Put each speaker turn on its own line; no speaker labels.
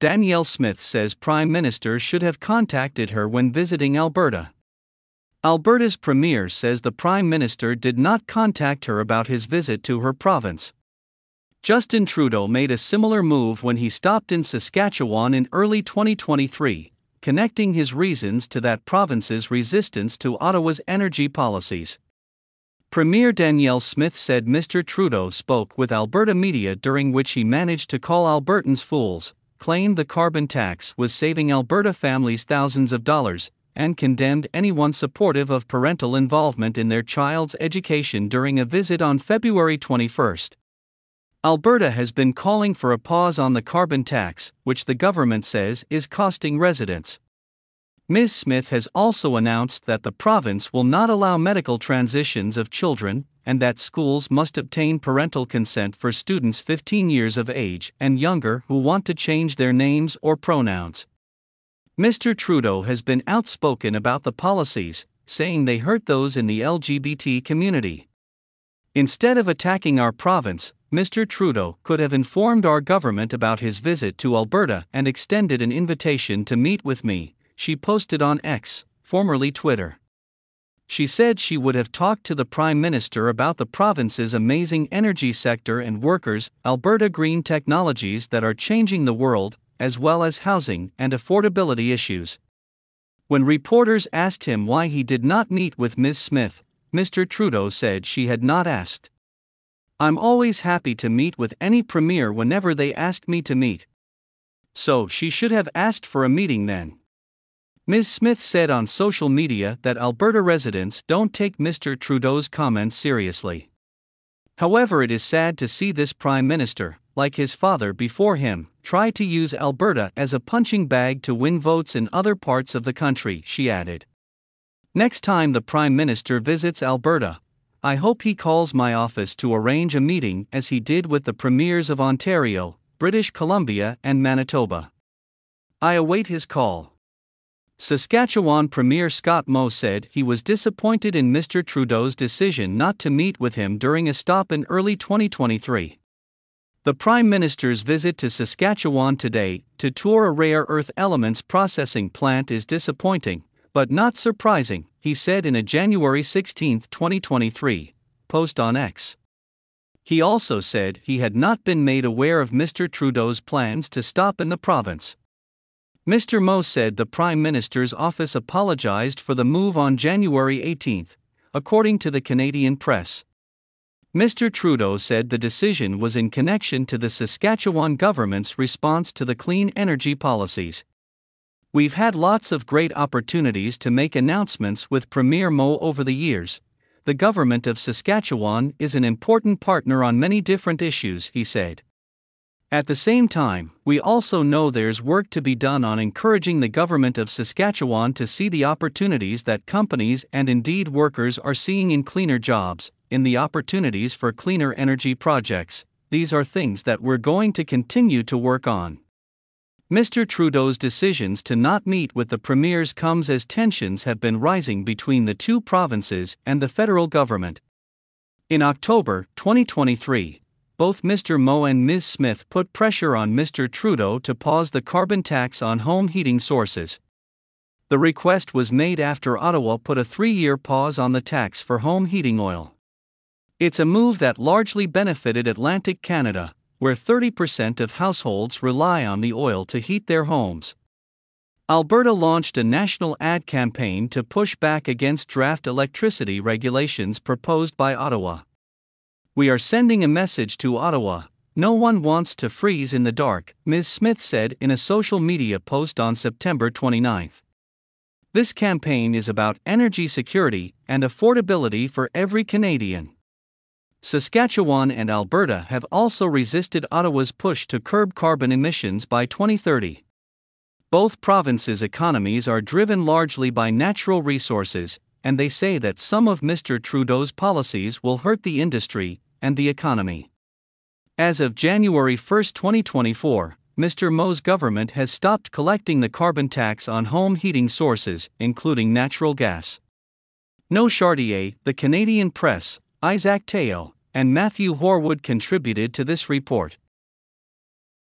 Danielle Smith says Prime Minister should have contacted her when visiting Alberta. Alberta's Premier says the Prime Minister did not contact her about his visit to her province. Justin Trudeau made a similar move when he stopped in Saskatchewan in early 2023, connecting his reasons to that province's resistance to Ottawa's energy policies. Premier Danielle Smith said Mr. Trudeau spoke with Alberta media during which he managed to call Albertans fools, claimed the carbon tax was saving Alberta families thousands of dollars, and condemned anyone supportive of parental involvement in their child's education during a visit on February 21. Alberta has been calling for a pause on the carbon tax, which the government says is costing residents. Ms. Smith has also announced that the province will not allow medical transitions of children and that schools must obtain parental consent for students 15 years of age and younger who want to change their names or pronouns. Mr. Trudeau has been outspoken about the policies, saying they hurt those in the LGBT community. Instead of attacking our province, Mr. Trudeau could have informed our government about his visit to Alberta and extended an invitation to meet with me, she posted on X, formerly Twitter. She said she would have talked to the Prime Minister about the province's amazing energy sector and workers, Alberta green technologies that are changing the world, as well as housing and affordability issues. When reporters asked him why he did not meet with Ms. Smith, Mr. Trudeau said she had not asked. I'm always happy to meet with any premier whenever they ask me to meet. So she should have asked for a meeting then. Ms. Smith said on social media that Alberta residents don't take Mr. Trudeau's comments seriously. However, it is sad to see this Prime Minister, like his father before him, try to use Alberta as a punching bag to win votes in other parts of the country, she added. Next time the Prime Minister visits Alberta, I hope he calls my office to arrange a meeting as he did with the premiers of Ontario, British Columbia, and Manitoba. I await his call. Saskatchewan Premier Scott Moe said he was disappointed in Mr. Trudeau's decision not to meet with him during a stop in early 2023. The Prime Minister's visit to Saskatchewan today to tour a rare earth elements processing plant is disappointing, but not surprising, he said in a January 16, 2023, post on X. He also said he had not been made aware of Mr. Trudeau's plans to stop in the province. Mr. Moe said the Prime Minister's office apologized for the move on January 18, according to the Canadian press. Mr. Trudeau said the decision was in connection to the Saskatchewan government's response to the clean energy policies. We've had lots of great opportunities to make announcements with Premier Moe over the years. The government of Saskatchewan is an important partner on many different issues, he said. At the same time, we also know there's work to be done on encouraging the government of Saskatchewan to see the opportunities that companies and indeed workers are seeing in cleaner jobs, in the opportunities for cleaner energy projects. These are things that we're going to continue to work on. Mr. Trudeau's decisions to not meet with the premiers comes as tensions have been rising between the two provinces and the federal government. In October 2023, both Mr. Moe and Ms. Smith put pressure on Mr. Trudeau to pause the carbon tax on home heating sources. The request was made after Ottawa put a three year pause on the tax for home heating oil. It's a move that largely benefited Atlantic Canada, where 30% of households rely on the oil to heat their homes. Alberta launched a national ad campaign to push back against draft electricity regulations proposed by Ottawa. We are sending a message to Ottawa no one wants to freeze in the dark, Ms. Smith said in a social media post on September 29. This campaign is about energy security and affordability for every Canadian. Saskatchewan and Alberta have also resisted Ottawa's push to curb carbon emissions by 2030. Both provinces' economies are driven largely by natural resources, and they say that some of Mr. Trudeau's policies will hurt the industry and the economy. As of January 1, 2024, Mr. Moe's government has stopped collecting the carbon tax on home heating sources, including natural gas. Noé Chartier, the Canadian press, Isaac Teo, and Matthew Horwood contributed to this report.